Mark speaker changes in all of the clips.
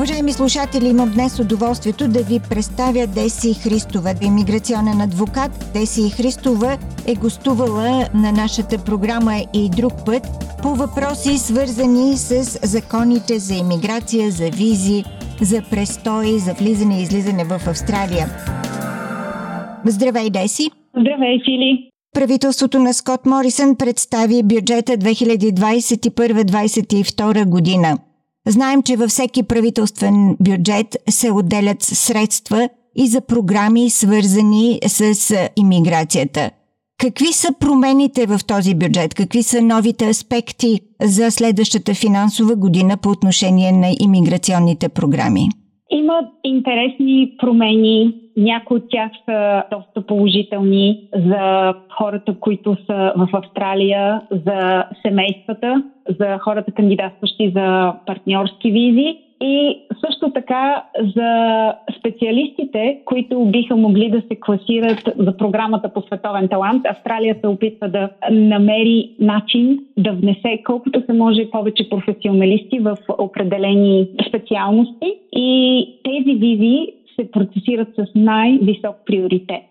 Speaker 1: Уважаеми слушатели, имам днес удоволствието да ви представя Деси Христова, иммиграционен адвокат. Деси Христова е гостувала на нашата програма и друг път по въпроси свързани с законите за иммиграция, за визи, за престой, за влизане и излизане в Австралия. Здравей, Деси!
Speaker 2: Здравей, Фили!
Speaker 1: Правителството на Скот Морисън представи бюджета 2021-2022 година – Знаем, че във всеки правителствен бюджет се отделят средства и за програми, свързани с иммиграцията. Какви са промените в този бюджет? Какви са новите аспекти за следващата финансова година по отношение на иммиграционните програми?
Speaker 2: Има интересни промени. Някои от тях са доста положителни за хората, които са в Австралия, за семействата, за хората кандидатстващи за партньорски визи и също така за специалистите, които биха могли да се класират за програмата по световен талант. Австралия се опитва да намери начин да внесе колкото се може повече професионалисти в определени специалности и тези визи се процесират с най-висок приоритет.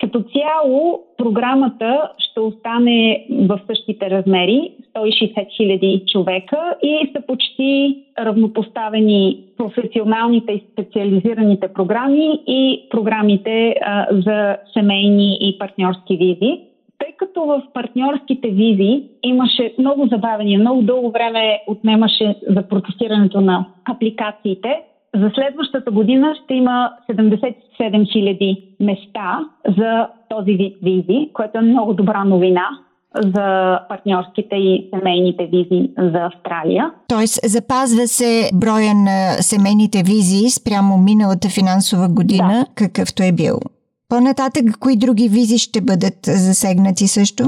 Speaker 2: Като цяло, програмата ще остане в същите размери 160 хиляди човека и са почти равнопоставени професионалните и специализираните програми и програмите а, за семейни и партньорски визи. Тъй като в партньорските визи имаше много забавения, много дълго време отнемаше за протестирането на апликациите, за следващата година ще има 77 000 места за този вид визи, което е много добра новина за партньорските и семейните визи за Австралия.
Speaker 1: Тоест, запазва се броя на семейните визи спрямо миналата финансова година, да. какъвто е бил. По-нататък, кои други визи ще бъдат засегнати също?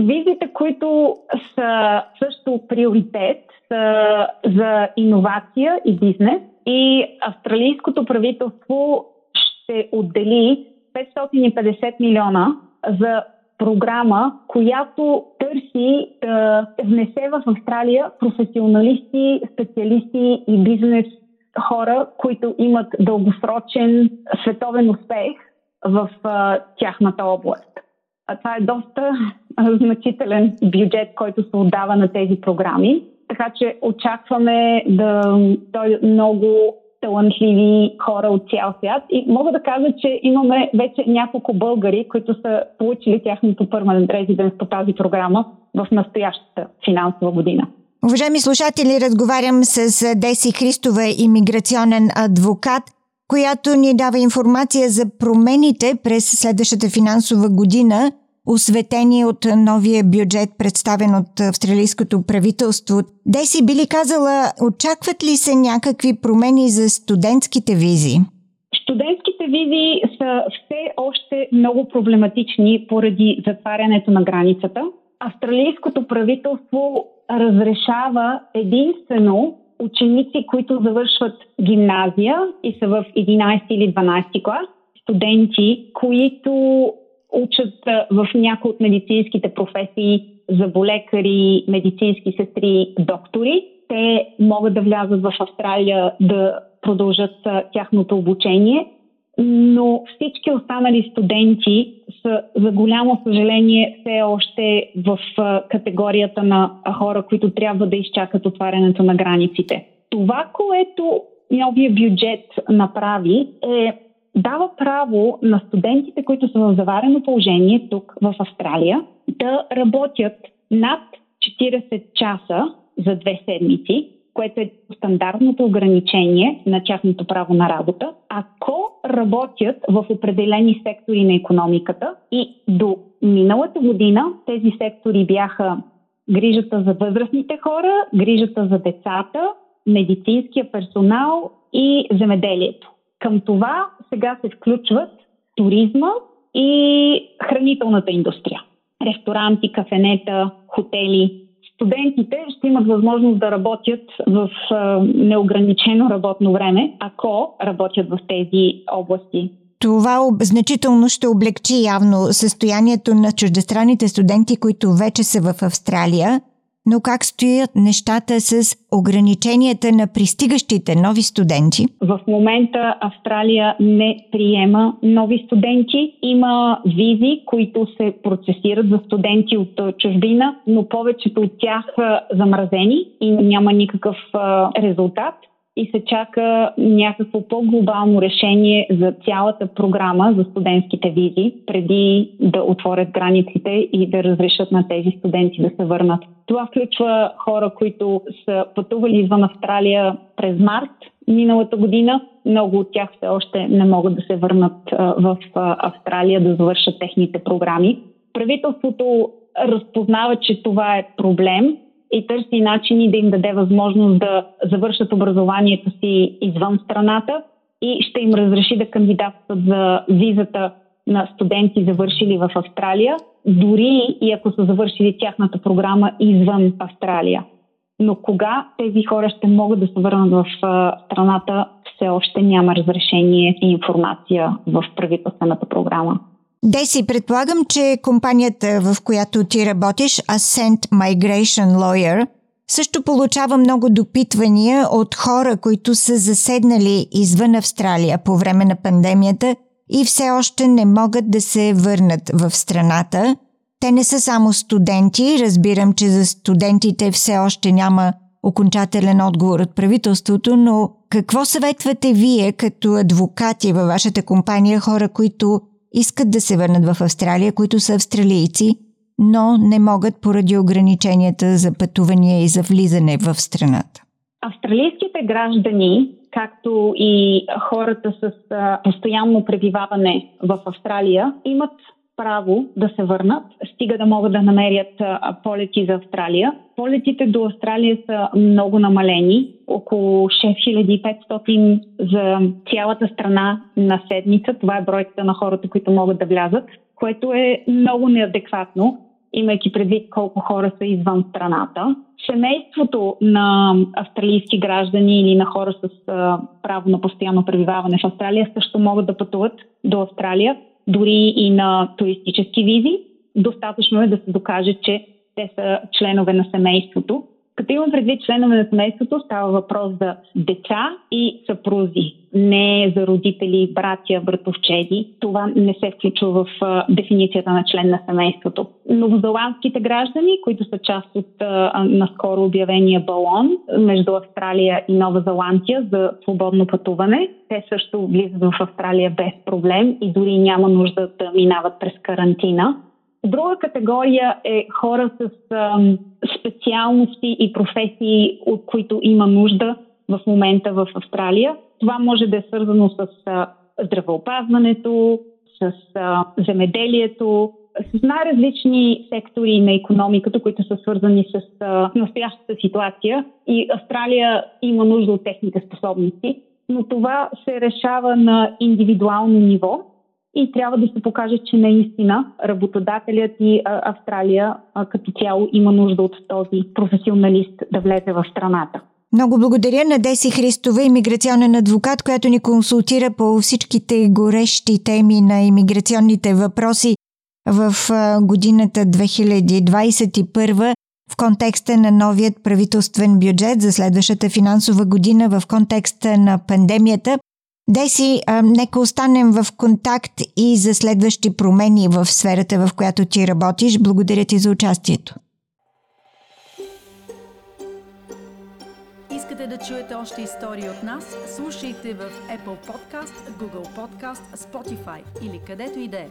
Speaker 2: Визите, които са също приоритет, са за иновация и бизнес. И австралийското правителство ще отдели 550 милиона за програма, която търси да внесе в Австралия професионалисти, специалисти и бизнес хора, които имат дългосрочен световен успех в а, тяхната област. А това е доста а, значителен бюджет, който се отдава на тези програми. Така че очакваме да дойдат много талантливи хора от цял свят. И мога да кажа, че имаме вече няколко българи, които са получили тяхното първен резиденс по тази програма в настоящата финансова година.
Speaker 1: Уважаеми слушатели, разговарям с Деси Христова, иммиграционен адвокат, която ни дава информация за промените през следващата финансова година – осветени от новия бюджет, представен от австралийското правителство. Деси би ли казала, очакват ли се някакви промени за студентските визи?
Speaker 2: Студентските визи са все още много проблематични поради затварянето на границата. Австралийското правителство разрешава единствено ученици, които завършват гимназия и са в 11 или 12 клас, студенти, които учат в някои от медицинските професии заболекари, медицински сестри, доктори. Те могат да влязат в Австралия да продължат тяхното обучение, но всички останали студенти са, за голямо съжаление, все още в категорията на хора, които трябва да изчакат отварянето на границите. Това, което новия бюджет направи, е дава право на студентите, които са в заварено положение тук в Австралия, да работят над 40 часа за две седмици, което е стандартното ограничение на тяхното право на работа, ако работят в определени сектори на економиката и до миналата година тези сектори бяха грижата за възрастните хора, грижата за децата, медицинския персонал и земеделието. Към това сега се включват туризма и хранителната индустрия. Ресторанти, кафенета, хотели. Студентите ще имат възможност да работят в неограничено работно време, ако работят в тези области.
Speaker 1: Това значително ще облегчи явно състоянието на чуждестранните студенти, които вече са в Австралия – но как стоят нещата с ограниченията на пристигащите нови студенти?
Speaker 2: В момента Австралия не приема нови студенти. Има визи, които се процесират за студенти от чужбина, но повечето от тях са замразени и няма никакъв резултат и се чака някакво по-глобално решение за цялата програма за студентските визи, преди да отворят границите и да разрешат на тези студенти да се върнат. Това включва хора, които са пътували извън Австралия през март миналата година. Много от тях все още не могат да се върнат в Австралия да завършат техните програми. Правителството разпознава, че това е проблем и търси начини да им даде възможност да завършат образованието си извън страната и ще им разреши да кандидатстват за визата на студенти, завършили в Австралия, дори и ако са завършили тяхната програма извън Австралия. Но кога тези хора ще могат да се върнат в страната, все още няма разрешение и информация в правителствената програма.
Speaker 1: Деси, предполагам, че компанията, в която ти работиш, Ascent Migration Lawyer, също получава много допитвания от хора, които са заседнали извън Австралия по време на пандемията и все още не могат да се върнат в страната. Те не са само студенти, разбирам, че за студентите все още няма окончателен отговор от правителството, но какво съветвате вие като адвокати във вашата компания, хора, които искат да се върнат в Австралия, които са австралийци, но не могат поради ограниченията за пътувания и за влизане в страната?
Speaker 2: Австралийските граждани, както и хората с постоянно пребиваване в Австралия, имат право да се върнат, стига да могат да намерят полети за Австралия. Полетите до Австралия са много намалени, около 6500 за цялата страна на седмица. Това е бройката на хората, които могат да влязат, което е много неадекватно, имайки предвид колко хора са извън страната. Семейството на австралийски граждани или на хора с право на постоянно пребиваване в Австралия също могат да пътуват до Австралия дори и на туристически визи. Достатъчно е да се докаже, че те са членове на семейството. Като имам предвид членове на семейството, става въпрос за деца и съпрузи, не за родители, братя, братовчеди. Това не се включва в дефиницията на член на семейството. Новозеландските граждани, които са част от наскоро обявения балон между Австралия и Нова Зеландия за свободно пътуване, те също влизат в Австралия без проблем и дори няма нужда да минават през карантина. Друга категория е хора с ам, специалности и професии, от които има нужда в момента в Австралия. Това може да е свързано с а, здравеопазването, с а, земеделието, с най-различни сектори на економиката, които са свързани с а, настоящата ситуация. И Австралия има нужда от техните способности, но това се решава на индивидуално ниво и трябва да се покаже, че наистина работодателят и Австралия като цяло има нужда от този професионалист да влезе в страната.
Speaker 1: Много благодаря на Деси Христова, иммиграционен адвокат, която ни консултира по всичките горещи теми на иммиграционните въпроси в годината 2021 в контекста на новият правителствен бюджет за следващата финансова година в контекста на пандемията. Деси, а, нека останем в контакт и за следващи промени в сферата, в която ти работиш. Благодаря ти за участието.
Speaker 3: Искате да чуете още истории от нас? Слушайте в Apple Podcast, Google Podcast, Spotify или където и да е.